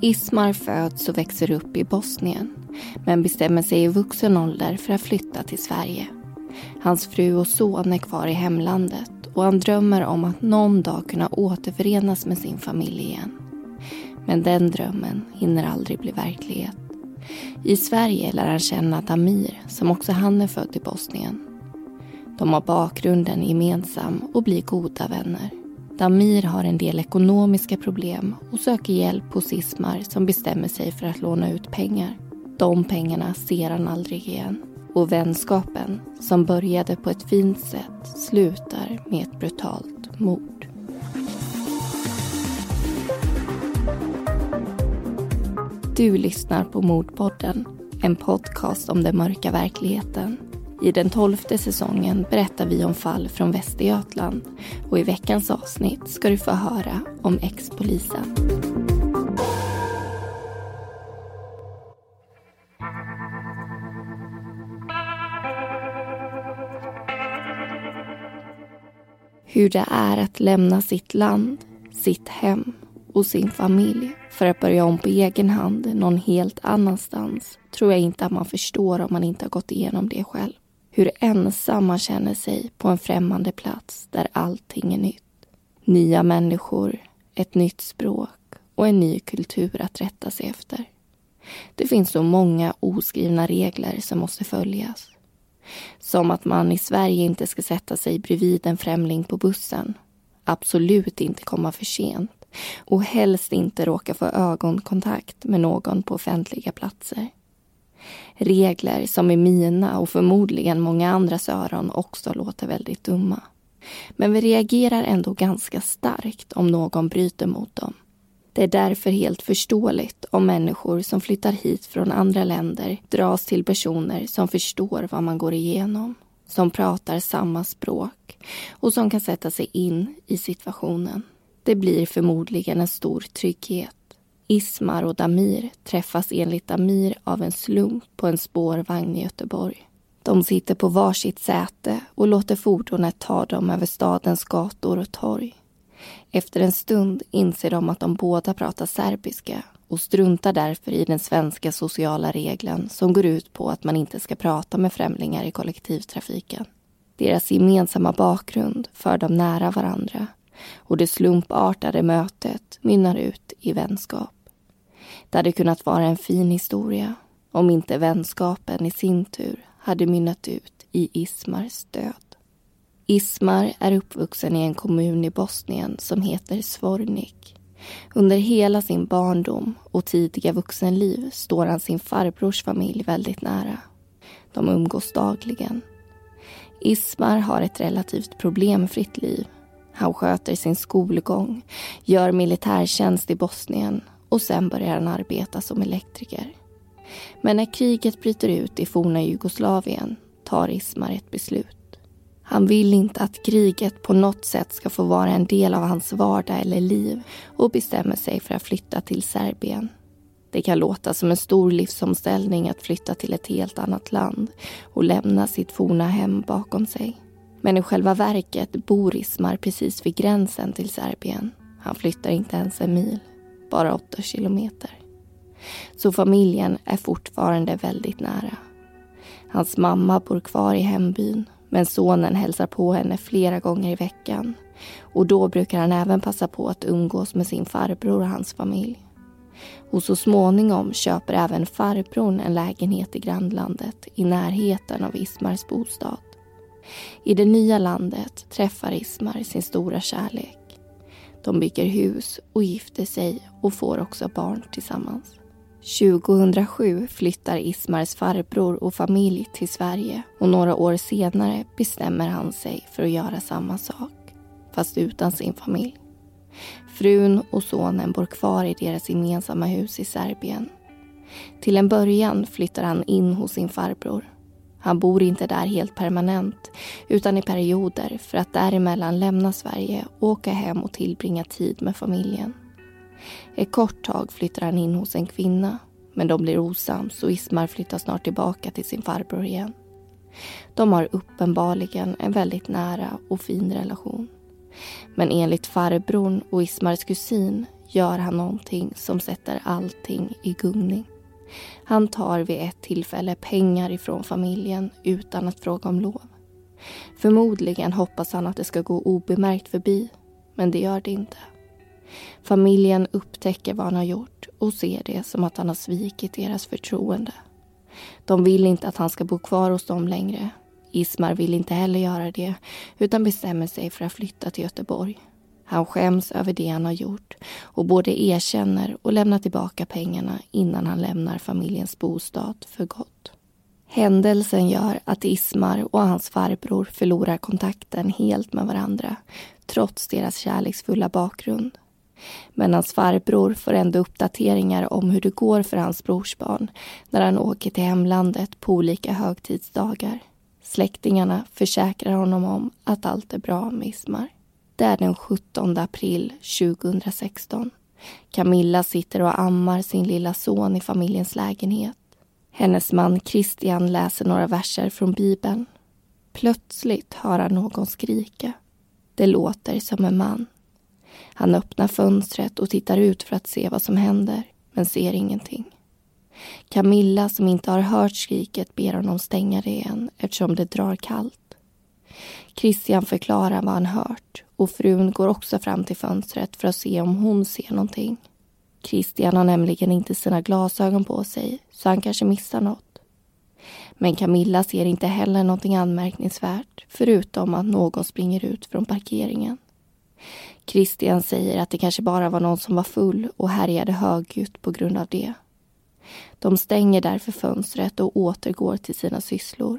Ismar föds och växer upp i Bosnien men bestämmer sig i vuxen ålder för att flytta till Sverige. Hans fru och son är kvar i hemlandet och han drömmer om att någon dag kunna återförenas med sin familj igen. Men den drömmen hinner aldrig bli verklighet. I Sverige lär han känna Damir, som också han är född i Bosnien. De har bakgrunden gemensam och blir goda vänner. Damir har en del ekonomiska problem och söker hjälp hos Ismar som bestämmer sig för att låna ut pengar. De pengarna ser han aldrig igen. Och vänskapen, som började på ett fint sätt, slutar med ett brutalt mord. Du lyssnar på Mordpodden, en podcast om den mörka verkligheten. I den tolfte säsongen berättar vi om fall från Västergötland och i veckans avsnitt ska du få höra om ex-polisen. Hur det är att lämna sitt land, sitt hem och sin familj för att börja om på egen hand någon helt annanstans tror jag inte att man förstår om man inte har gått igenom det själv. Hur ensam man känner sig på en främmande plats där allting är nytt. Nya människor, ett nytt språk och en ny kultur att rätta sig efter. Det finns så många oskrivna regler som måste följas. Som att man i Sverige inte ska sätta sig bredvid en främling på bussen. Absolut inte komma för sent. Och helst inte råka få ögonkontakt med någon på offentliga platser. Regler som i mina och förmodligen många andras öron också låter väldigt dumma. Men vi reagerar ändå ganska starkt om någon bryter mot dem. Det är därför helt förståeligt om människor som flyttar hit från andra länder dras till personer som förstår vad man går igenom, som pratar samma språk och som kan sätta sig in i situationen. Det blir förmodligen en stor trygghet. Ismar och Damir träffas enligt Damir av en slump på en spårvagn i Göteborg. De sitter på varsitt säte och låter fordonet ta dem över stadens gator och torg. Efter en stund inser de att de båda pratar serbiska och struntar därför i den svenska sociala regeln som går ut på att man inte ska prata med främlingar i kollektivtrafiken. Deras gemensamma bakgrund för dem nära varandra och det slumpartade mötet mynnar ut i vänskap. Det hade kunnat vara en fin historia om inte vänskapen i sin tur hade mynnat ut i Ismars död. Ismar är uppvuxen i en kommun i Bosnien som heter Svornik. Under hela sin barndom och tidiga vuxenliv står han sin farbrors familj väldigt nära. De umgås dagligen. Ismar har ett relativt problemfritt liv. Han sköter sin skolgång, gör militärtjänst i Bosnien och sen börjar han arbeta som elektriker. Men när kriget bryter ut i forna Jugoslavien tar Ismar ett beslut. Han vill inte att kriget på något sätt ska få vara en del av hans vardag eller liv och bestämmer sig för att flytta till Serbien. Det kan låta som en stor livsomställning att flytta till ett helt annat land och lämna sitt forna hem bakom sig. Men i själva verket bor Ismar precis vid gränsen till Serbien. Han flyttar inte ens en mil, bara åtta kilometer. Så familjen är fortfarande väldigt nära. Hans mamma bor kvar i hembyn men sonen hälsar på henne flera gånger i veckan och då brukar han även passa på att umgås med sin farbror och hans familj. Och så småningom köper även farbrorn en lägenhet i grannlandet i närheten av Ismars bostad. I det nya landet träffar Ismar sin stora kärlek. De bygger hus och gifter sig och får också barn tillsammans. 2007 flyttar Ismars farbror och familj till Sverige och några år senare bestämmer han sig för att göra samma sak, fast utan sin familj. Frun och sonen bor kvar i deras gemensamma hus i Serbien. Till en början flyttar han in hos sin farbror. Han bor inte där helt permanent utan i perioder för att däremellan lämna Sverige och åka hem och tillbringa tid med familjen. Ett kort tag flyttar han in hos en kvinna men de blir osams och Ismar flyttar snart tillbaka till sin farbror igen. De har uppenbarligen en väldigt nära och fin relation. Men enligt farbrorn och Ismars kusin gör han någonting som sätter allting i gungning. Han tar vid ett tillfälle pengar ifrån familjen utan att fråga om lov. Förmodligen hoppas han att det ska gå obemärkt förbi, men det gör det inte. Familjen upptäcker vad han har gjort och ser det som att han har svikit deras förtroende. De vill inte att han ska bo kvar hos dem längre. Ismar vill inte heller göra det utan bestämmer sig för att flytta till Göteborg. Han skäms över det han har gjort och både erkänner och lämnar tillbaka pengarna innan han lämnar familjens bostad för gott. Händelsen gör att Ismar och hans farbror förlorar kontakten helt med varandra trots deras kärleksfulla bakgrund. Men hans farbror får ändå uppdateringar om hur det går för hans brorsbarn när han åker till hemlandet på olika högtidsdagar. Släktingarna försäkrar honom om att allt är bra med Ismar. Det är den 17 april 2016. Camilla sitter och ammar sin lilla son i familjens lägenhet. Hennes man Christian läser några verser från Bibeln. Plötsligt hör han någon skrika. Det låter som en man. Han öppnar fönstret och tittar ut för att se vad som händer, men ser ingenting. Camilla, som inte har hört skriket, ber honom stänga det igen eftersom det drar kallt. Christian förklarar vad han hört och frun går också fram till fönstret för att se om hon ser någonting. Christian har nämligen inte sina glasögon på sig så han kanske missar något. Men Camilla ser inte heller någonting anmärkningsvärt förutom att någon springer ut från parkeringen. Christian säger att det kanske bara var någon som var full och härjade högljutt på grund av det. De stänger därför fönstret och återgår till sina sysslor.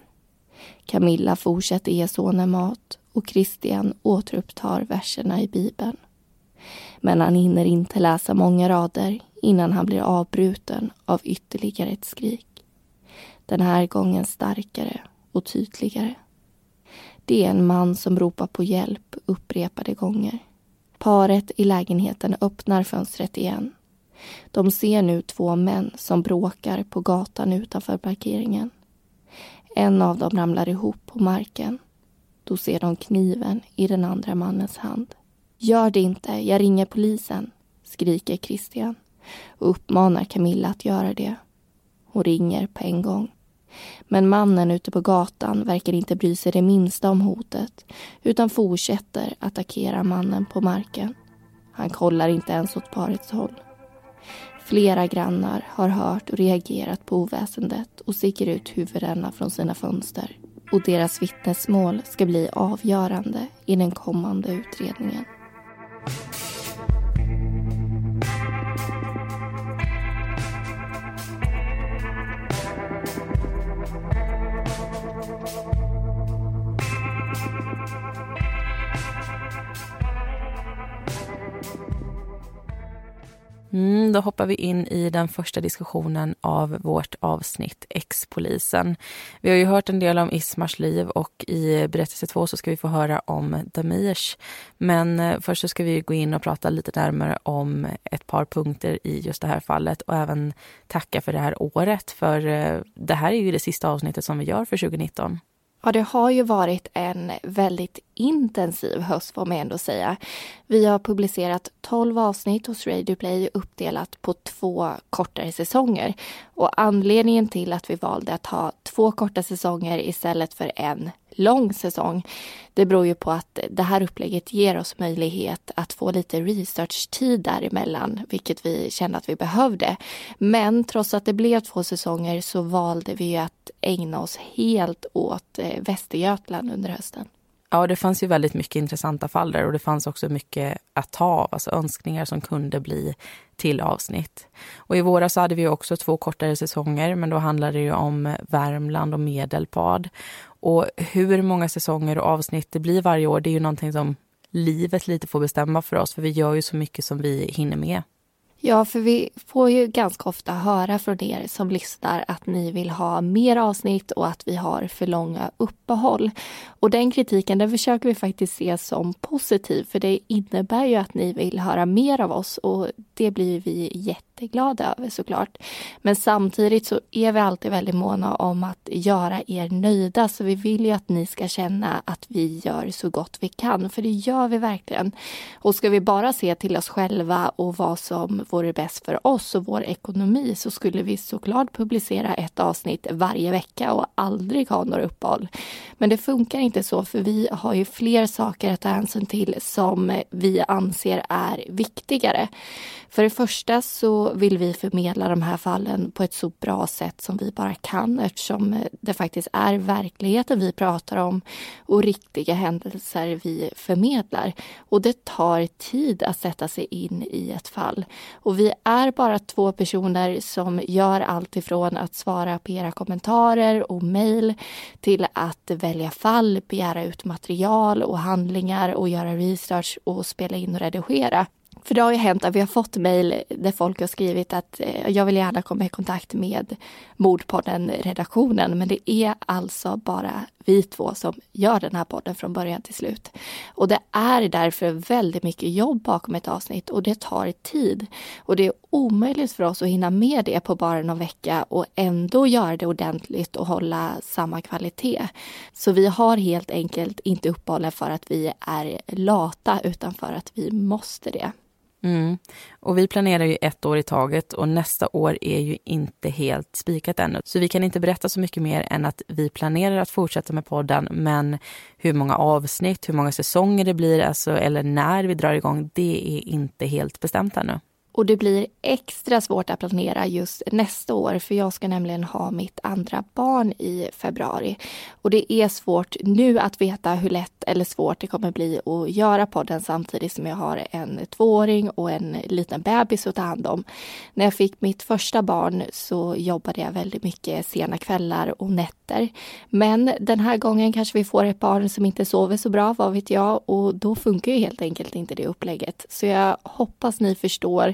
Camilla fortsätter ge sonen mat och Christian återupptar verserna i Bibeln. Men han hinner inte läsa många rader innan han blir avbruten av ytterligare ett skrik. Den här gången starkare och tydligare. Det är en man som ropar på hjälp upprepade gånger. Paret i lägenheten öppnar fönstret igen. De ser nu två män som bråkar på gatan utanför parkeringen. En av dem ramlar ihop på marken. Då ser de kniven i den andra mannens hand. Gör det inte, jag ringer polisen, skriker Christian och uppmanar Camilla att göra det. Hon ringer på en gång. Men mannen ute på gatan verkar inte bry sig det minsta om hotet utan fortsätter attackera mannen på marken. Han kollar inte ens åt parets håll. Flera grannar har hört och reagerat på oväsendet och sticker ut huvudena från sina fönster. Och deras vittnesmål ska bli avgörande i den kommande utredningen. Mm, då hoppar vi in i den första diskussionen av vårt avsnitt Ex-polisen. Vi har ju hört en del om Ismars liv och i berättelse två så ska vi få höra om Damirs. Men eh, först så ska vi gå in och prata lite närmare om ett par punkter i just det här fallet och även tacka för det här året. För eh, det här är ju det sista avsnittet som vi gör för 2019. Ja, det har ju varit en väldigt intensiv höst får man ändå säga. Vi har publicerat 12 avsnitt hos Radio Play uppdelat på två kortare säsonger. Och anledningen till att vi valde att ha två korta säsonger istället för en lång säsong. Det beror ju på att det här upplägget ger oss möjlighet att få lite researchtid däremellan, vilket vi kände att vi behövde. Men trots att det blev två säsonger så valde vi att ägna oss helt åt eh, Västergötland under hösten. Ja, det fanns ju väldigt mycket intressanta fall där och det fanns också mycket att ta av, alltså önskningar som kunde bli till avsnitt. Och i våras hade vi också två kortare säsonger, men då handlade det ju om Värmland och Medelpad. Och hur många säsonger och avsnitt det blir varje år, det är ju någonting som livet lite får bestämma för oss, för vi gör ju så mycket som vi hinner med. Ja, för vi får ju ganska ofta höra från er som lyssnar att ni vill ha mer avsnitt och att vi har för långa uppehåll. Och den kritiken den försöker vi faktiskt se som positiv för det innebär ju att ni vill höra mer av oss och det blir vi jätteglada över såklart. Men samtidigt så är vi alltid väldigt måna om att göra er nöjda så vi vill ju att ni ska känna att vi gör så gott vi kan, för det gör vi verkligen. Och ska vi bara se till oss själva och vad som vore bäst för oss och vår ekonomi så skulle vi såklart publicera ett avsnitt varje vecka och aldrig ha några uppehåll. Men det funkar inte så för vi har ju fler saker att ta hänsyn till som vi anser är viktigare. För det första så vill vi förmedla de här fallen på ett så bra sätt som vi bara kan eftersom det faktiskt är verkligheten vi pratar om och riktiga händelser vi förmedlar. Och det tar tid att sätta sig in i ett fall. Och vi är bara två personer som gör allt ifrån att svara på era kommentarer och mejl till att välja fall, begära ut material och handlingar och göra research och spela in och redigera. För det har ju hänt att vi har fått mejl där folk har skrivit att eh, jag vill gärna komma i kontakt med Mordpodden-redaktionen. Men det är alltså bara vi två som gör den här podden från början till slut. Och det är därför väldigt mycket jobb bakom ett avsnitt och det tar tid. Och det är omöjligt för oss att hinna med det på bara någon vecka och ändå göra det ordentligt och hålla samma kvalitet. Så vi har helt enkelt inte uppehållen för att vi är lata utan för att vi måste det. Mm. Och vi planerar ju ett år i taget och nästa år är ju inte helt spikat ännu. Så vi kan inte berätta så mycket mer än att vi planerar att fortsätta med podden. Men hur många avsnitt, hur många säsonger det blir, alltså, eller när vi drar igång, det är inte helt bestämt ännu. Och det blir extra svårt att planera just nästa år för jag ska nämligen ha mitt andra barn i februari. Och det är svårt nu att veta hur lätt eller svårt det kommer bli att göra podden samtidigt som jag har en tvååring och en liten bebis att ta hand om. När jag fick mitt första barn så jobbade jag väldigt mycket sena kvällar och nätter. Men den här gången kanske vi får ett barn som inte sover så bra, vad vet jag, och då funkar ju helt enkelt inte det upplägget. Så jag hoppas ni förstår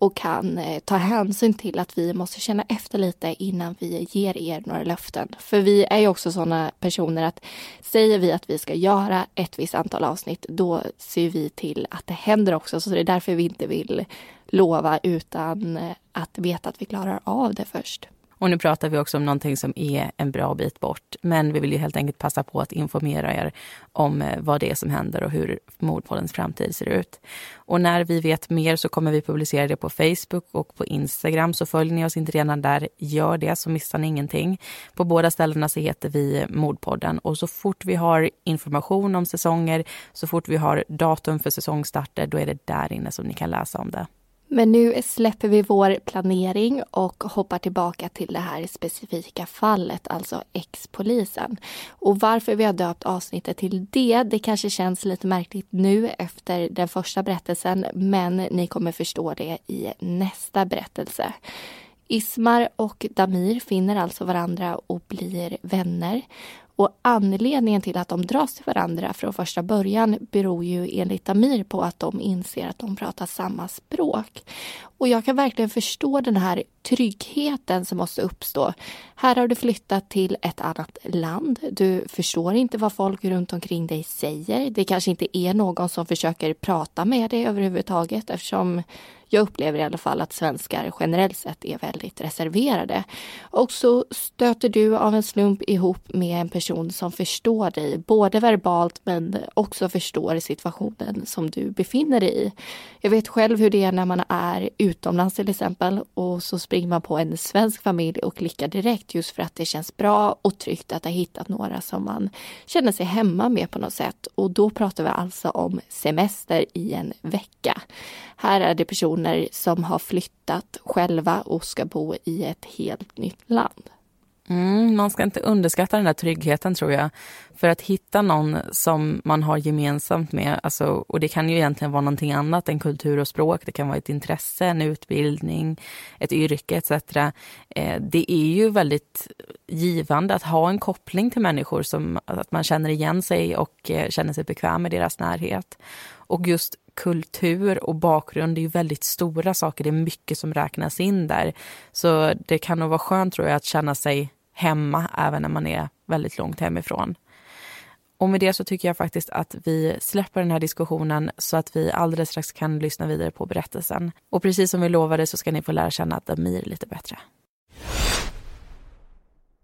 och kan eh, ta hänsyn till att vi måste känna efter lite innan vi ger er några löften. För vi är ju också sådana personer att säger vi att vi ska göra ett visst antal avsnitt, då ser vi till att det händer också. Så det är därför vi inte vill lova utan eh, att veta att vi klarar av det först. Och nu pratar vi också om någonting som är en bra bit bort. Men vi vill ju helt enkelt passa på att informera er om eh, vad det är som händer och hur Mordpoddens framtid ser ut. Och när vi vet mer så kommer vi publicera det på Facebook och på Instagram. Så följer ni oss inte redan där, gör det så missar ni ingenting. På båda ställena så heter vi eh, Mordpodden och så fort vi har information om säsonger, så fort vi har datum för säsongstarter, då är det där inne som ni kan läsa om det. Men nu släpper vi vår planering och hoppar tillbaka till det här specifika fallet, alltså ex-polisen. Och varför vi har döpt avsnittet till det, det kanske känns lite märkligt nu efter den första berättelsen, men ni kommer förstå det i nästa berättelse. Ismar och Damir finner alltså varandra och blir vänner. Och anledningen till att de dras till varandra från första början beror ju enligt Amir på att de inser att de pratar samma språk. Och jag kan verkligen förstå den här tryggheten som måste uppstå. Här har du flyttat till ett annat land. Du förstår inte vad folk runt omkring dig säger. Det kanske inte är någon som försöker prata med dig överhuvudtaget eftersom jag upplever i alla fall att svenskar generellt sett är väldigt reserverade. Och så stöter du av en slump ihop med en person som förstår dig, både verbalt men också förstår situationen som du befinner dig i. Jag vet själv hur det är när man är utomlands till exempel och så springer man på en svensk familj och klickar direkt just för att det känns bra och tryggt att ha hittat några som man känner sig hemma med på något sätt. Och då pratar vi alltså om semester i en vecka. Här är det personer som har flyttat själva och ska bo i ett helt nytt land. Mm, man ska inte underskatta den där tryggheten tror jag. För att hitta någon som man har gemensamt med, alltså, och det kan ju egentligen vara någonting annat än kultur och språk. Det kan vara ett intresse, en utbildning, ett yrke etc. Eh, det är ju väldigt givande att ha en koppling till människor, som att man känner igen sig och eh, känner sig bekväm med deras närhet. Och just kultur och bakgrund är ju väldigt stora saker. Det är mycket som räknas in där. Så det kan nog vara skönt tror jag att känna sig hemma även när man är väldigt långt hemifrån. Och med det så tycker jag faktiskt att vi släpper den här diskussionen så att vi alldeles strax kan lyssna vidare på berättelsen. Och precis som vi lovade så ska ni få lära känna Damir lite bättre.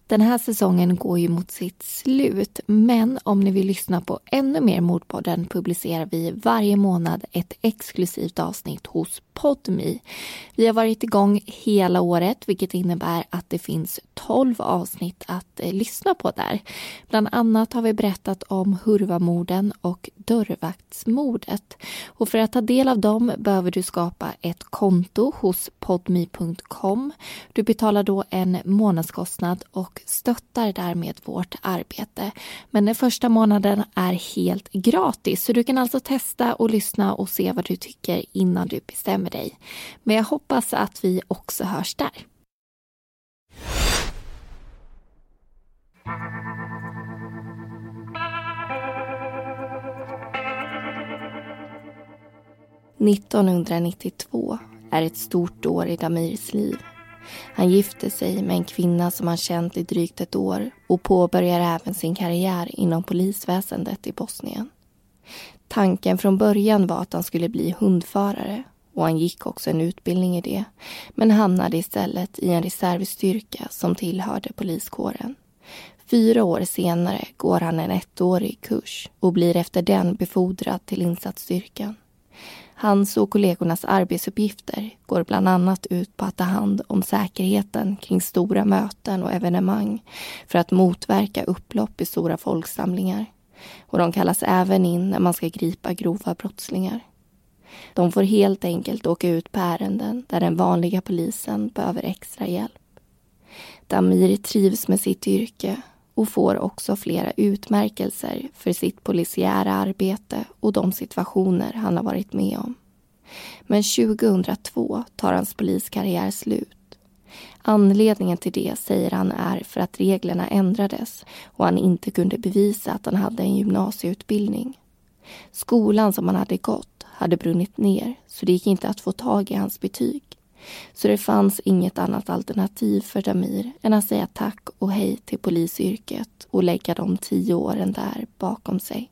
Den här säsongen går ju mot sitt slut, men om ni vill lyssna på ännu mer Mordpodden publicerar vi varje månad ett exklusivt avsnitt hos Podmi. Vi har varit igång hela året, vilket innebär att det finns 12 avsnitt att eh, lyssna på där. Bland annat har vi berättat om Hurvamorden och dörrvaktsmordet. Och för att ta del av dem behöver du skapa ett konto hos podmi.com. Du betalar då en månadskostnad och stöttar därmed vårt arbete. Men den första månaden är helt gratis så du kan alltså testa och lyssna och se vad du tycker innan du bestämmer dig. Men jag hoppas att vi också hörs där. 1992 är ett stort år i Damirs liv. Han gifter sig med en kvinna som han känt i drygt ett år och påbörjar även sin karriär inom polisväsendet i Bosnien. Tanken från början var att han skulle bli hundförare och han gick också en utbildning i det men hamnade istället i en reservstyrka som tillhörde poliskåren. Fyra år senare går han en ettårig kurs och blir efter den befordrad till insatsstyrkan. Hans och kollegornas arbetsuppgifter går bland annat ut på att ta hand om säkerheten kring stora möten och evenemang för att motverka upplopp i stora folksamlingar. Och de kallas även in när man ska gripa grova brottslingar. De får helt enkelt åka ut på ärenden där den vanliga polisen behöver extra hjälp. Damir trivs med sitt yrke och får också flera utmärkelser för sitt polisiära arbete och de situationer han har varit med om. Men 2002 tar hans poliskarriär slut. Anledningen till det säger han är för att reglerna ändrades och han inte kunde bevisa att han hade en gymnasieutbildning. Skolan som han hade gått hade brunnit ner så det gick inte att få tag i hans betyg. Så det fanns inget annat alternativ för Damir än att säga tack och hej till polisyrket och lägga de tio åren där bakom sig.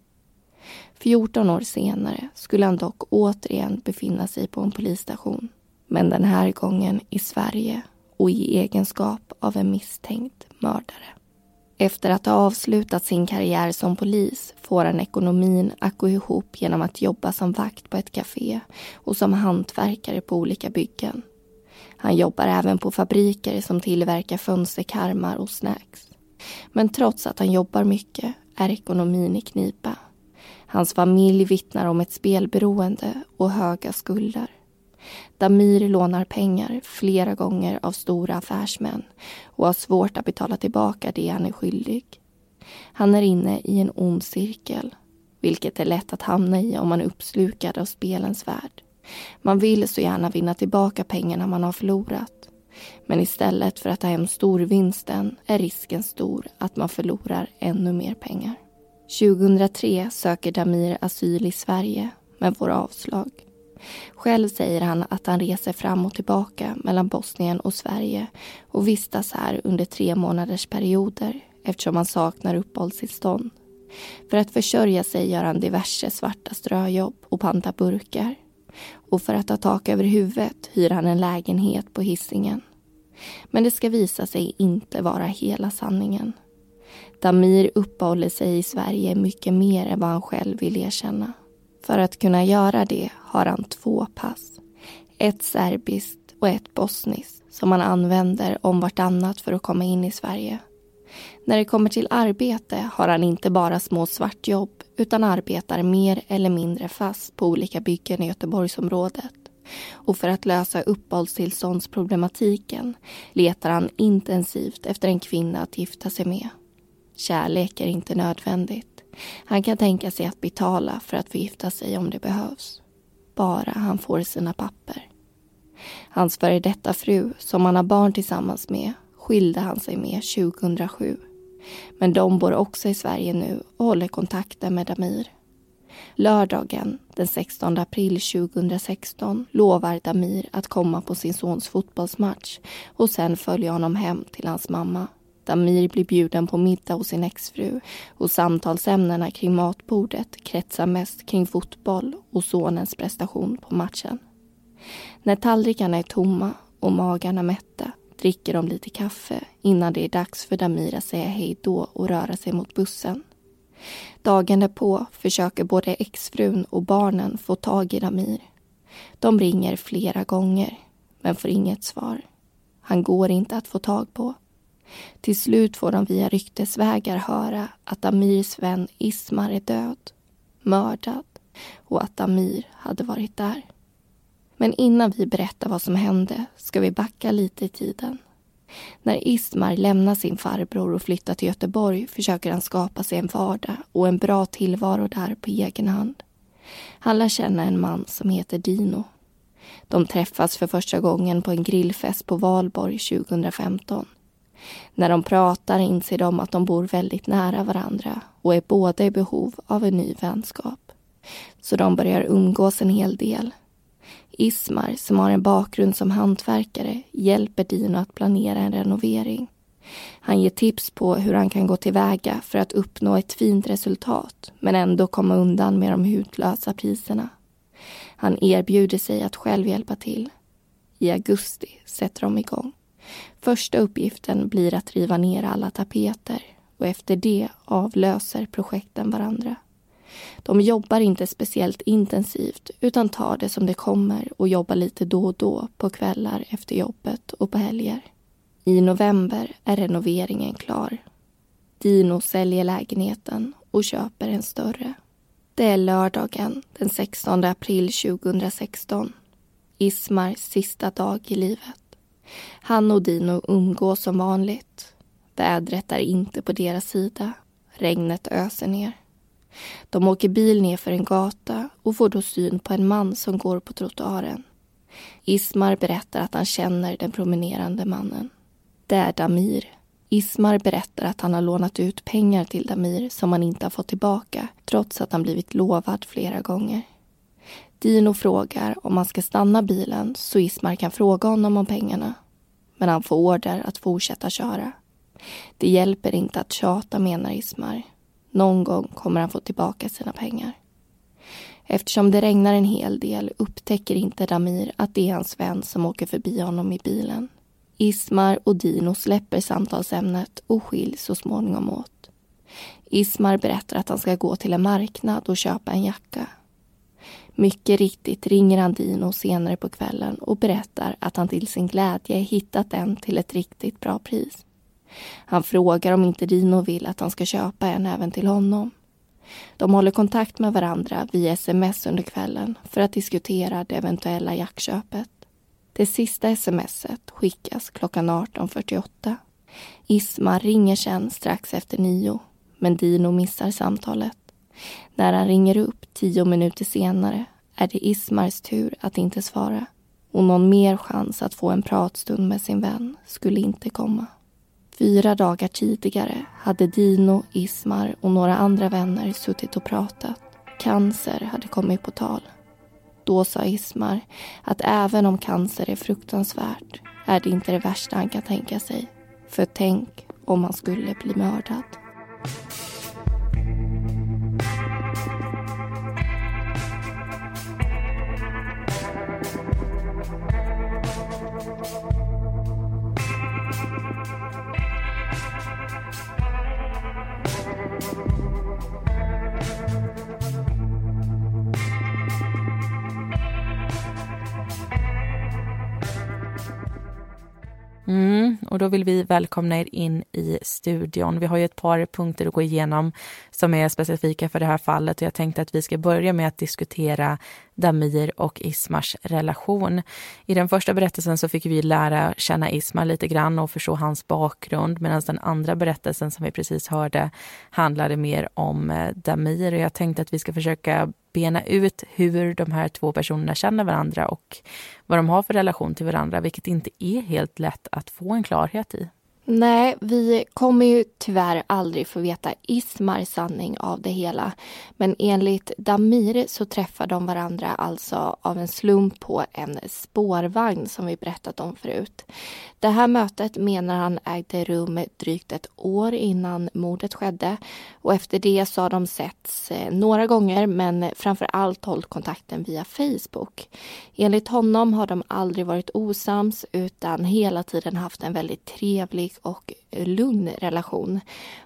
14 år senare skulle han dock återigen befinna sig på en polisstation. Men den här gången i Sverige och i egenskap av en misstänkt mördare. Efter att ha avslutat sin karriär som polis får han ekonomin att gå ihop genom att jobba som vakt på ett café och som hantverkare på olika byggen. Han jobbar även på fabriker som tillverkar fönsterkarmar och snacks. Men trots att han jobbar mycket är ekonomin i knipa. Hans familj vittnar om ett spelberoende och höga skulder. Damir lånar pengar flera gånger av stora affärsmän och har svårt att betala tillbaka det han är skyldig. Han är inne i en ond cirkel, vilket är lätt att hamna i om man är uppslukad av spelens värld. Man vill så gärna vinna tillbaka pengarna man har förlorat. Men istället för att ta hem storvinsten är risken stor att man förlorar ännu mer pengar. 2003 söker Damir asyl i Sverige, men får avslag. Själv säger han att han reser fram och tillbaka mellan Bosnien och Sverige och vistas här under tre månaders perioder eftersom han saknar uppehållstillstånd. För att försörja sig gör han diverse svarta ströjobb och pantar burkar. Och för att ha tak över huvudet hyr han en lägenhet på hissingen. Men det ska visa sig inte vara hela sanningen. Damir uppehåller sig i Sverige mycket mer än vad han själv vill erkänna. För att kunna göra det har han två pass. Ett serbiskt och ett bosniskt som han använder om vartannat för att komma in i Sverige. När det kommer till arbete har han inte bara små svartjobb utan arbetar mer eller mindre fast på olika byggen i Göteborgsområdet. Och för att lösa uppehållstillståndsproblematiken letar han intensivt efter en kvinna att gifta sig med. Kärlek är inte nödvändigt. Han kan tänka sig att betala för att få gifta sig om det behövs. Bara han får sina papper. Hans före detta fru, som han har barn tillsammans med, skilde han sig med 2007. Men de bor också i Sverige nu och håller kontakten med Damir. Lördagen den 16 april 2016 lovar Damir att komma på sin sons fotbollsmatch och sen följa honom hem till hans mamma. Damir blir bjuden på middag hos sin exfru och samtalsämnena kring matbordet kretsar mest kring fotboll och sonens prestation på matchen. När tallrikarna är tomma och magarna mätta dricker de lite kaffe innan det är dags för Damir att säga hej då och röra sig mot bussen. Dagen därpå försöker både exfrun och barnen få tag i Damir. De ringer flera gånger, men får inget svar. Han går inte att få tag på. Till slut får de via ryktesvägar höra att Amirs vän Ismar är död, mördad och att Amir hade varit där. Men innan vi berättar vad som hände ska vi backa lite i tiden. När Ismar lämnar sin farbror och flyttar till Göteborg försöker han skapa sig en vardag och en bra tillvaro där på egen hand. Han lär känna en man som heter Dino. De träffas för första gången på en grillfest på Valborg 2015. När de pratar inser de att de bor väldigt nära varandra och är båda i behov av en ny vänskap. Så de börjar umgås en hel del. Ismar, som har en bakgrund som hantverkare, hjälper Dino att planera en renovering. Han ger tips på hur han kan gå tillväga för att uppnå ett fint resultat men ändå komma undan med de hutlösa priserna. Han erbjuder sig att själv hjälpa till. I augusti sätter de igång. Första uppgiften blir att riva ner alla tapeter och efter det avlöser projekten varandra. De jobbar inte speciellt intensivt utan tar det som det kommer och jobbar lite då och då på kvällar efter jobbet och på helger. I november är renoveringen klar. Dino säljer lägenheten och köper en större. Det är lördagen den 16 april 2016. Ismars sista dag i livet. Han och Dino umgås som vanligt. Vädret är inte på deras sida. Regnet öser ner. De åker bil ner för en gata och får då syn på en man som går på trottoaren. Ismar berättar att han känner den promenerande mannen. Det är Damir. Ismar berättar att han har lånat ut pengar till Damir som han inte har fått tillbaka trots att han blivit lovad flera gånger. Dino frågar om han ska stanna bilen så Ismar kan fråga honom om pengarna. Men han får order att fortsätta köra. Det hjälper inte att tjata, menar Ismar. Någon gång kommer han få tillbaka sina pengar. Eftersom det regnar en hel del upptäcker inte Damir att det är hans vän som åker förbi honom i bilen. Ismar och Dino släpper samtalsämnet och skiljs så småningom åt. Ismar berättar att han ska gå till en marknad och köpa en jacka. Mycket riktigt ringer han Dino senare på kvällen och berättar att han till sin glädje hittat en till ett riktigt bra pris. Han frågar om inte Dino vill att han ska köpa en även till honom. De håller kontakt med varandra via sms under kvällen för att diskutera det eventuella jackköpet. Det sista smset skickas klockan 18.48. Isma ringer sen strax efter nio, men Dino missar samtalet. När han ringer upp tio minuter senare är det Ismars tur att inte svara och någon mer chans att få en pratstund med sin vän skulle inte komma. Fyra dagar tidigare hade Dino, Ismar och några andra vänner suttit och pratat. Cancer hade kommit på tal. Då sa Ismar att även om cancer är fruktansvärt är det inte det värsta han kan tänka sig. För tänk om han skulle bli mördad. Mm, och då vill vi välkomna er in i studion. Vi har ju ett par punkter att gå igenom som är specifika för det här fallet och jag tänkte att vi ska börja med att diskutera Damir och Ismars relation. I den första berättelsen så fick vi lära känna Ismar lite grann och förstå hans bakgrund medan den andra berättelsen som vi precis hörde handlade mer om eh, Damir och jag tänkte att vi ska försöka bena ut hur de här två personerna känner varandra och vad de har för relation till varandra, vilket inte är helt lätt att få en klarhet i. Nej, vi kommer ju tyvärr aldrig få veta Ismars sanning av det hela. Men enligt Damir så träffar de varandra alltså av en slump på en spårvagn som vi berättat om förut. Det här mötet menar han ägde rum drygt ett år innan mordet skedde och efter det så har de setts eh, några gånger men framför allt hållit kontakten via Facebook. Enligt honom har de aldrig varit osams utan hela tiden haft en väldigt trevlig och lugn relation.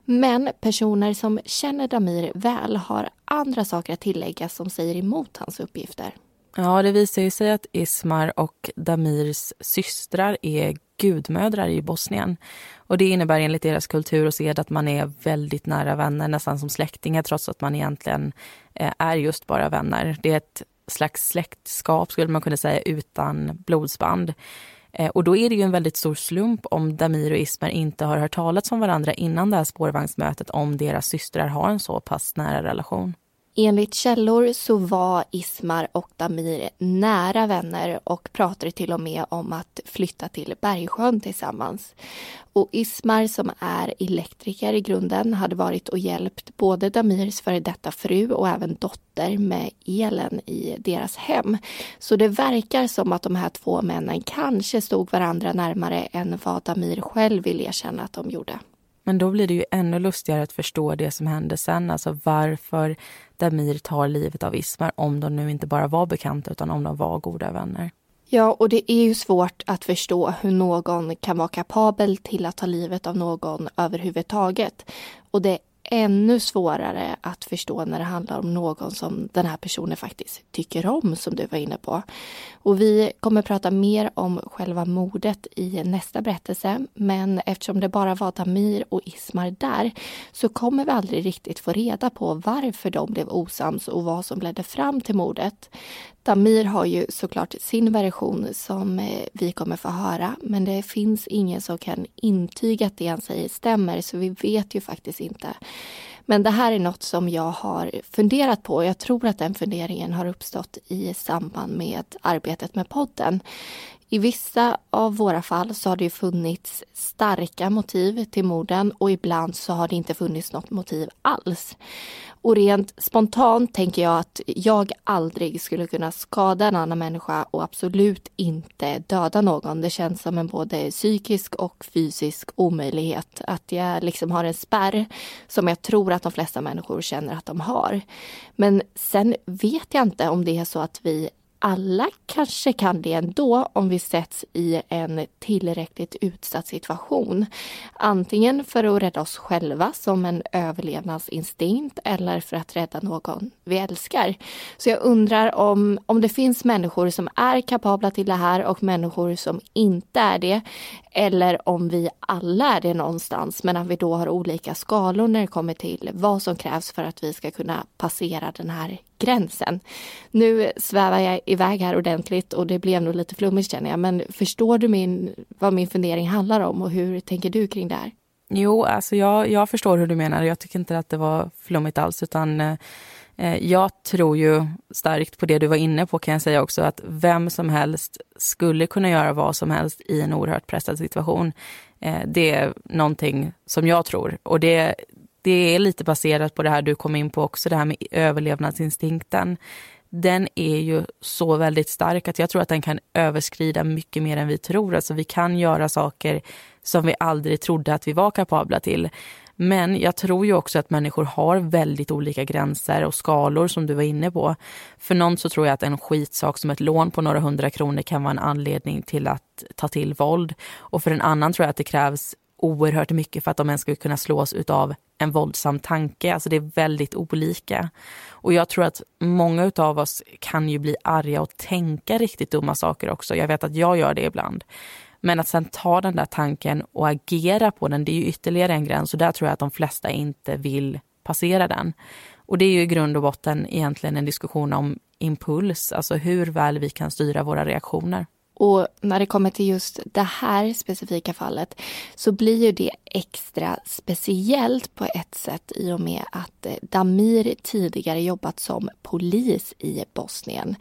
Men personer som känner Damir väl har andra saker att tillägga som säger emot hans uppgifter. Ja, det visar ju sig att Ismar och Damirs systrar är gudmödrar i Bosnien. Och Det innebär enligt deras kultur och sed att man är väldigt nära vänner, nästan som släktingar trots att man egentligen eh, är just bara vänner. Det är ett slags släktskap skulle man kunna säga utan blodsband. Eh, och då är det ju en väldigt stor slump om Damir och Ismer inte har hört talas om varandra innan det här spårvagnsmötet om deras systrar har en så pass nära relation. Enligt källor så var Ismar och Damir nära vänner och pratade till och med om att flytta till Bergsjön tillsammans. Och Ismar som är elektriker i grunden hade varit och hjälpt både Damirs före detta fru och även dotter med elen i deras hem. Så det verkar som att de här två männen kanske stod varandra närmare än vad Damir själv vill erkänna att de gjorde. Men då blir det ju ännu lustigare att förstå det som hände sen. Alltså varför Damir tar livet av Ismar om de nu inte bara var bekanta utan om de var goda vänner. Ja, och det är ju svårt att förstå hur någon kan vara kapabel till att ta livet av någon överhuvudtaget. Och det ännu svårare att förstå när det handlar om någon som den här personen faktiskt tycker om, som du var inne på. Och vi kommer prata mer om själva mordet i nästa berättelse. Men eftersom det bara var Damir och Ismar där så kommer vi aldrig riktigt få reda på varför de blev osams och vad som ledde fram till mordet. Damir har ju såklart sin version som eh, vi kommer få höra men det finns ingen som kan intyga att det han säger stämmer så vi vet ju faktiskt inte. Men det här är något som jag har funderat på och jag tror att den funderingen har uppstått i samband med arbetet med podden. I vissa av våra fall så har det funnits starka motiv till morden och ibland så har det inte funnits något motiv alls. Och rent spontant tänker jag att jag aldrig skulle kunna skada en annan människa och absolut inte döda någon. Det känns som en både psykisk och fysisk omöjlighet. Att jag liksom har en spärr som jag tror att de flesta människor känner att de har. Men sen vet jag inte om det är så att vi alla kanske kan det ändå om vi sätts i en tillräckligt utsatt situation. Antingen för att rädda oss själva som en överlevnadsinstinkt eller för att rädda någon vi älskar. Så jag undrar om, om det finns människor som är kapabla till det här och människor som inte är det. Eller om vi alla är det någonstans men att vi då har olika skalor när det kommer till vad som krävs för att vi ska kunna passera den här gränsen. Nu svävar jag iväg här ordentligt och det blev nog lite flummigt känner jag. Men förstår du min, vad min fundering handlar om och hur tänker du kring det här? Jo, alltså jag, jag förstår hur du menar. Jag tycker inte att det var flummigt alls utan eh, eh jag tror ju starkt på det du var inne på kan jag säga också att vem som helst skulle kunna göra vad som helst i en oerhört pressad situation. Eh, det är någonting som jag tror och det, det är lite baserat på det här du kom in på också, det här med överlevnadsinstinkten. Den är ju så väldigt stark att jag tror att den kan överskrida mycket mer än vi tror. Alltså vi kan göra saker som vi aldrig trodde att vi var kapabla till. Men jag tror ju också att människor har väldigt olika gränser och skalor som du var inne på. För någon så tror jag att en skitsak som ett lån på några hundra kronor kan vara en anledning till att ta till våld. Och för en annan tror jag att det krävs oerhört mycket för att de ens ska kunna slås av en våldsam tanke. Alltså det är väldigt olika. Och jag tror att många av oss kan ju bli arga och tänka riktigt dumma saker också. Jag vet att jag gör det ibland. Men att sen ta den där tanken och agera på den, det är ju ytterligare en gräns och där tror jag att de flesta inte vill passera den. Och det är ju i grund och botten egentligen en diskussion om impuls, alltså hur väl vi kan styra våra reaktioner. Och när det kommer till just det här specifika fallet så blir ju det extra speciellt på ett sätt i och med att eh, Damir tidigare jobbat som polis i Bosnien.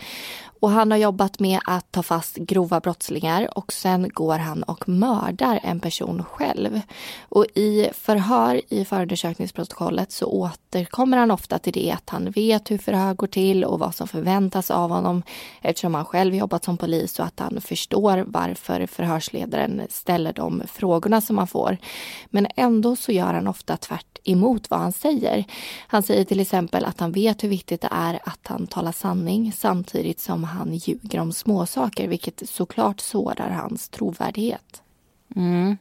Och han har jobbat med att ta fast grova brottslingar och sen går han och mördar en person själv. Och i förhör i förundersökningsprotokollet så återkommer han ofta till det att han vet hur förhör går till och vad som förväntas av honom eftersom han själv jobbat som polis och att han förstår varför förhörsledaren ställer de frågorna som han får. Men ändå så gör han ofta tvärt emot vad han säger. Han säger till exempel att han vet hur viktigt det är att han talar sanning samtidigt som han ljuger om småsaker vilket såklart sårar hans trovärdighet. Mm.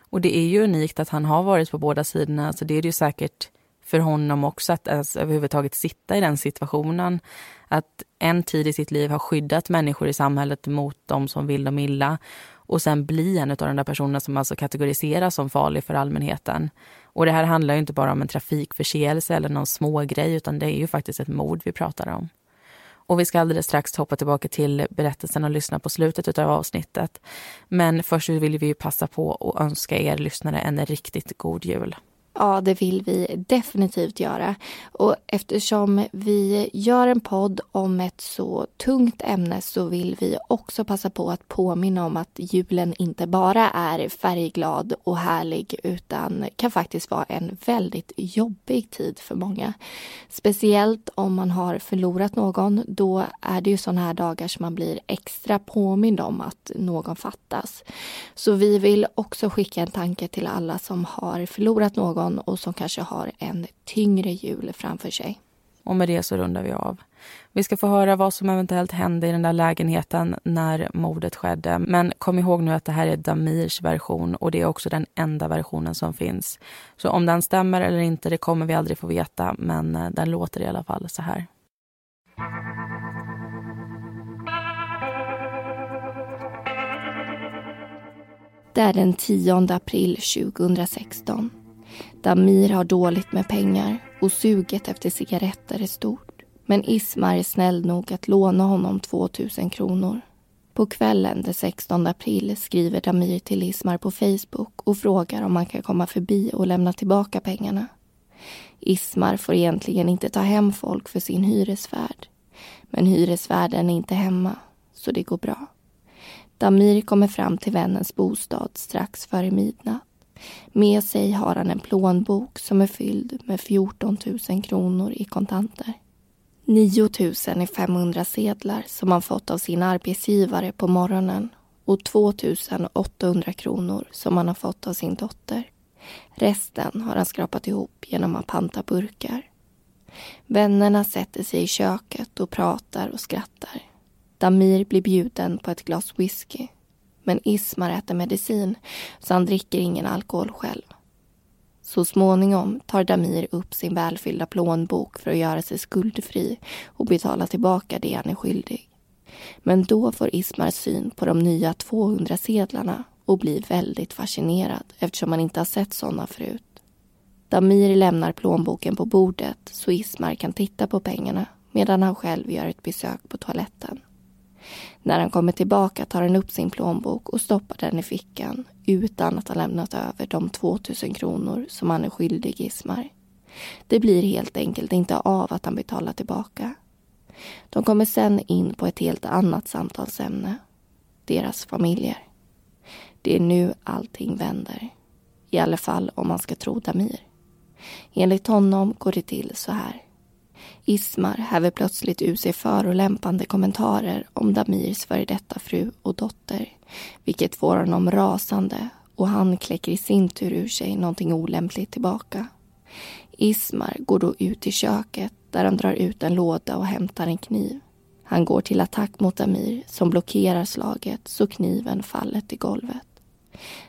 Och det är ju unikt att han har varit på båda sidorna, så det är det ju säkert för honom också att ens överhuvudtaget sitta i den situationen. Att en tid i sitt liv ha skyddat människor i samhället mot de som vill dem illa och sen bli en av de där personerna som alltså kategoriseras som farlig för allmänheten. Och det här handlar ju inte bara om en trafikförseelse eller någon smågrej utan det är ju faktiskt ett mord vi pratar om. Och vi ska alldeles strax hoppa tillbaka till berättelsen och lyssna på slutet av avsnittet. Men först vill vi ju passa på att önska er lyssnare en riktigt god jul. Ja, det vill vi definitivt göra. Och eftersom vi gör en podd om ett så tungt ämne så vill vi också passa på att påminna om att julen inte bara är färgglad och härlig utan kan faktiskt vara en väldigt jobbig tid för många. Speciellt om man har förlorat någon. Då är det ju sådana här dagar som man blir extra påmind om att någon fattas. Så vi vill också skicka en tanke till alla som har förlorat någon morgon och som kanske har en tyngre jul framför sig. Och med det så rundar vi av. Vi ska få höra vad som eventuellt hände i den där lägenheten när mordet skedde. Men kom ihåg nu att det här är Damirs version och det är också den enda versionen som finns. Så om den stämmer eller inte, det kommer vi aldrig få veta. Men eh, den låter i alla fall så här. Det är den 10 april 2016. Damir har dåligt med pengar och suget efter cigaretter är stort. Men Ismar är snäll nog att låna honom 2000 kronor. På kvällen den 16 april skriver Damir till Ismar på Facebook och frågar om han kan komma förbi och lämna tillbaka pengarna. Ismar får egentligen inte ta hem folk för sin hyresvärd. Men hyresvärden är inte hemma, så det går bra. Damir kommer fram till vännens bostad strax före midnatt. Med sig har han en plånbok som är fylld med 14 000 kronor i kontanter. 9 000 är 500 sedlar som han fått av sin arbetsgivare på morgonen och 2 800 kronor som han har fått av sin dotter. Resten har han skrapat ihop genom att panta burkar. Vännerna sätter sig i köket och pratar och skrattar. Damir blir bjuden på ett glas whisky men Ismar äter medicin så han dricker ingen alkohol själv. Så småningom tar Damir upp sin välfyllda plånbok för att göra sig skuldfri och betala tillbaka det han är skyldig. Men då får Ismar syn på de nya 200-sedlarna och blir väldigt fascinerad eftersom han inte har sett sådana förut. Damir lämnar plånboken på bordet så Ismar kan titta på pengarna medan han själv gör ett besök på toaletten. När han kommer tillbaka tar han upp sin plånbok och stoppar den i fickan utan att ha lämnat över de 2000 kronor som han är skyldig Ismar. Det blir helt enkelt inte av att han betalar tillbaka. De kommer sen in på ett helt annat samtalsämne. Deras familjer. Det är nu allting vänder. I alla fall om man ska tro Damir. Enligt honom går det till så här. Ismar häver plötsligt ur sig förolämpande kommentarer om Damirs före detta fru och dotter vilket får honom rasande och han kläcker i sin tur ur sig någonting olämpligt tillbaka. Ismar går då ut i köket där han drar ut en låda och hämtar en kniv. Han går till attack mot Damir som blockerar slaget så kniven faller till golvet.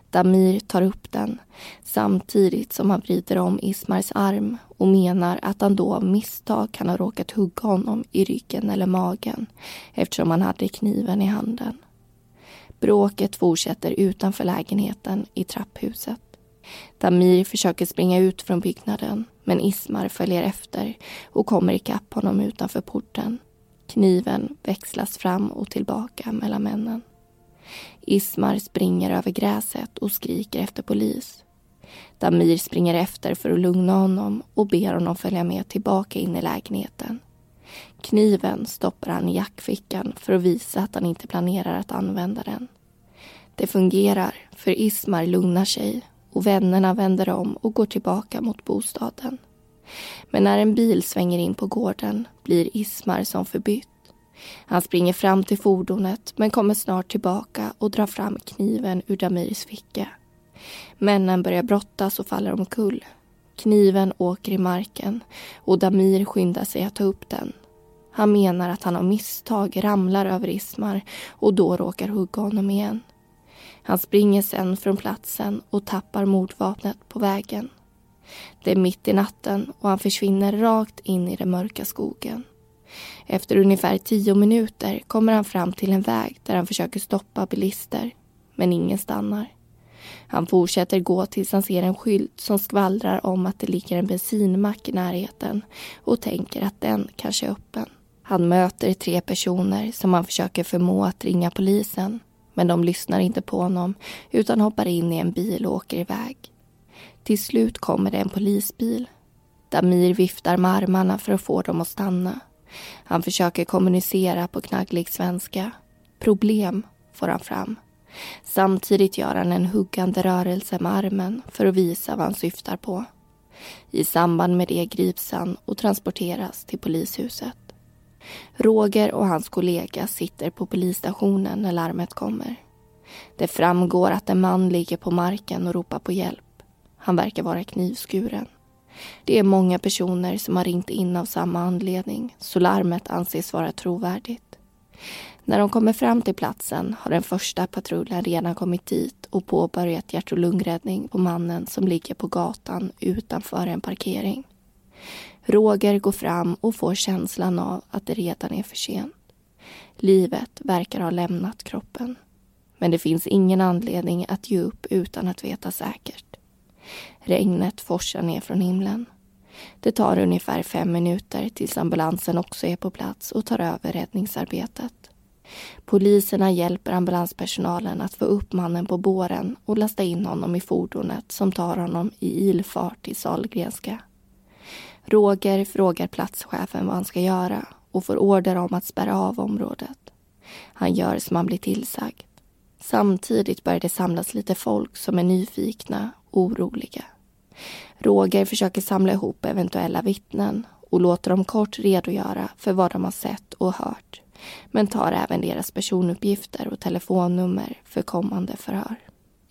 Damir tar upp den samtidigt som han vrider om Ismars arm och menar att han då av misstag kan ha råkat hugga honom i ryggen eller magen eftersom han hade kniven i handen. Bråket fortsätter utanför lägenheten i trapphuset. Damir försöker springa ut från byggnaden men Ismar följer efter och kommer ikapp honom utanför porten. Kniven växlas fram och tillbaka mellan männen. Ismar springer över gräset och skriker efter polis. Damir springer efter för att lugna honom och ber honom följa med tillbaka in i lägenheten. Kniven stoppar han i jackfickan för att visa att han inte planerar att använda den. Det fungerar, för Ismar lugnar sig och vännerna vänder om och går tillbaka mot bostaden. Men när en bil svänger in på gården blir Ismar som förbytt. Han springer fram till fordonet men kommer snart tillbaka och drar fram kniven ur Damirs ficka. Männen börjar brottas och faller omkull. Kniven åker i marken och Damir skyndar sig att ta upp den. Han menar att han av misstag ramlar över Ismar och då råkar hugga honom igen. Han springer sen från platsen och tappar mordvapnet på vägen. Det är mitt i natten och han försvinner rakt in i den mörka skogen. Efter ungefär tio minuter kommer han fram till en väg där han försöker stoppa bilister, men ingen stannar. Han fortsätter gå tills han ser en skylt som skvallrar om att det ligger en bensinmack i närheten och tänker att den kanske är öppen. Han möter tre personer som han försöker förmå att ringa polisen men de lyssnar inte på honom utan hoppar in i en bil och åker iväg. Till slut kommer det en polisbil. Damir viftar med armarna för att få dem att stanna. Han försöker kommunicera på knagglig svenska. Problem, får han fram. Samtidigt gör han en huggande rörelse med armen för att visa vad han syftar på. I samband med det grips han och transporteras till polishuset. Roger och hans kollega sitter på polisstationen när larmet kommer. Det framgår att en man ligger på marken och ropar på hjälp. Han verkar vara knivskuren. Det är många personer som har ringt in av samma anledning så larmet anses vara trovärdigt. När de kommer fram till platsen har den första patrullen redan kommit dit och påbörjat hjärt och lungräddning på mannen som ligger på gatan utanför en parkering. Roger går fram och får känslan av att det redan är för sent. Livet verkar ha lämnat kroppen. Men det finns ingen anledning att ge upp utan att veta säkert. Regnet forsar ner från himlen. Det tar ungefär fem minuter tills ambulansen också är på plats och tar över räddningsarbetet. Poliserna hjälper ambulanspersonalen att få upp mannen på båren och lasta in honom i fordonet som tar honom i ilfart till Sahlgrenska. Roger frågar platschefen vad han ska göra och får order om att spärra av området. Han gör som han blir tillsagd. Samtidigt börjar det samlas lite folk som är nyfikna och oroliga. Roger försöker samla ihop eventuella vittnen och låter dem kort redogöra för vad de har sett och hört men tar även deras personuppgifter och telefonnummer för kommande förhör.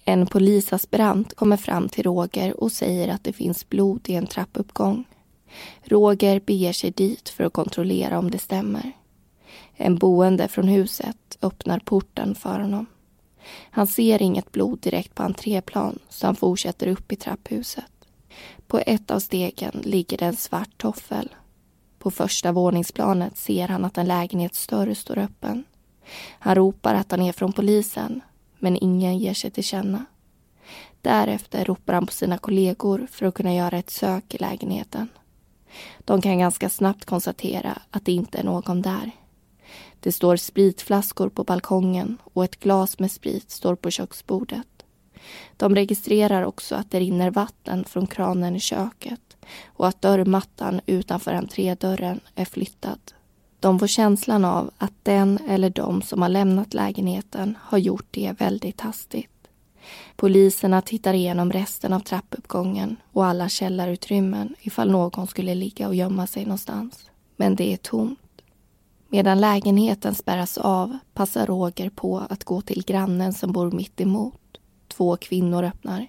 En polisaspirant kommer fram till Roger och säger att det finns blod i en trappuppgång. Roger beger sig dit för att kontrollera om det stämmer. En boende från huset öppnar porten för honom. Han ser inget blod direkt på entréplan så han fortsätter upp i trapphuset. På ett av stegen ligger det en svart toffel. På första våningsplanet ser han att en lägenhetsdörr står öppen. Han ropar att han är från polisen, men ingen ger sig till känna. Därefter ropar han på sina kollegor för att kunna göra ett sök i lägenheten. De kan ganska snabbt konstatera att det inte är någon där. Det står spritflaskor på balkongen och ett glas med sprit står på köksbordet. De registrerar också att det rinner vatten från kranen i köket och att dörrmattan utanför entrédörren är flyttad. De får känslan av att den eller de som har lämnat lägenheten har gjort det väldigt hastigt. Poliserna tittar igenom resten av trappuppgången och alla källarutrymmen ifall någon skulle ligga och gömma sig någonstans. Men det är tomt. Medan lägenheten spärras av passar Roger på att gå till grannen som bor mitt emot. Två kvinnor öppnar.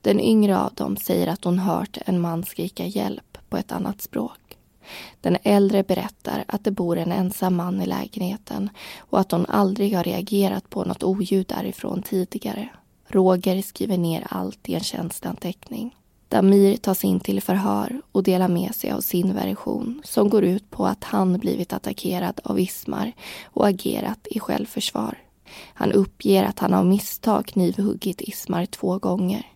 Den yngre av dem säger att hon hört en man skrika hjälp på ett annat språk. Den äldre berättar att det bor en ensam man i lägenheten och att hon aldrig har reagerat på något oljud därifrån tidigare. Roger skriver ner allt i en tjänsteanteckning. Damir tas in till förhör och delar med sig av sin version som går ut på att han blivit attackerad av Ismar och agerat i självförsvar. Han uppger att han av misstag knivhuggit Ismar två gånger.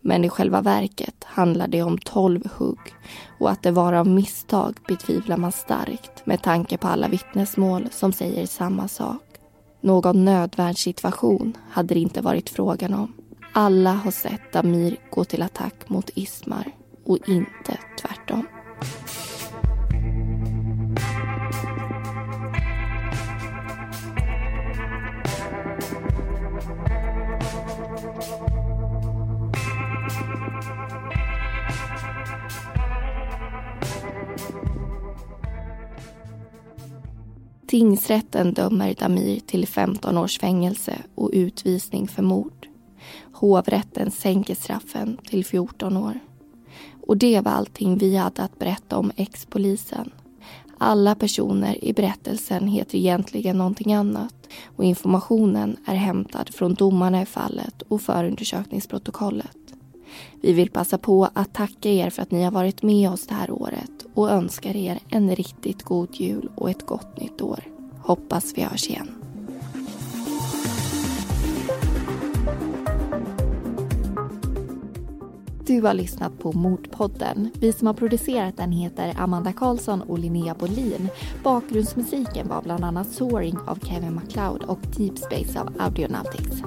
Men i själva verket handlar det om tolv hugg och att det var av misstag betvivlar man starkt med tanke på alla vittnesmål som säger samma sak. Någon nödvärnssituation hade det inte varit frågan om. Alla har sett Damir gå till attack mot Ismar och inte tvärtom. Tingsrätten dömer Damir till 15 års fängelse och utvisning för mord. Hovrätten sänker straffen till 14 år. Och det var allting vi hade att berätta om ex-polisen. Alla personer i berättelsen heter egentligen någonting annat och informationen är hämtad från domarna i fallet och förundersökningsprotokollet. Vi vill passa på att tacka er för att ni har varit med oss det här året och önskar er en riktigt god jul och ett gott nytt år. Hoppas vi hörs igen. Du har lyssnat på Mordpodden. Vi som har producerat den heter Amanda Karlsson och Linnea Bolin. Bakgrundsmusiken var bland annat Soaring av Kevin MacLeod och Deep Space av Audionautics.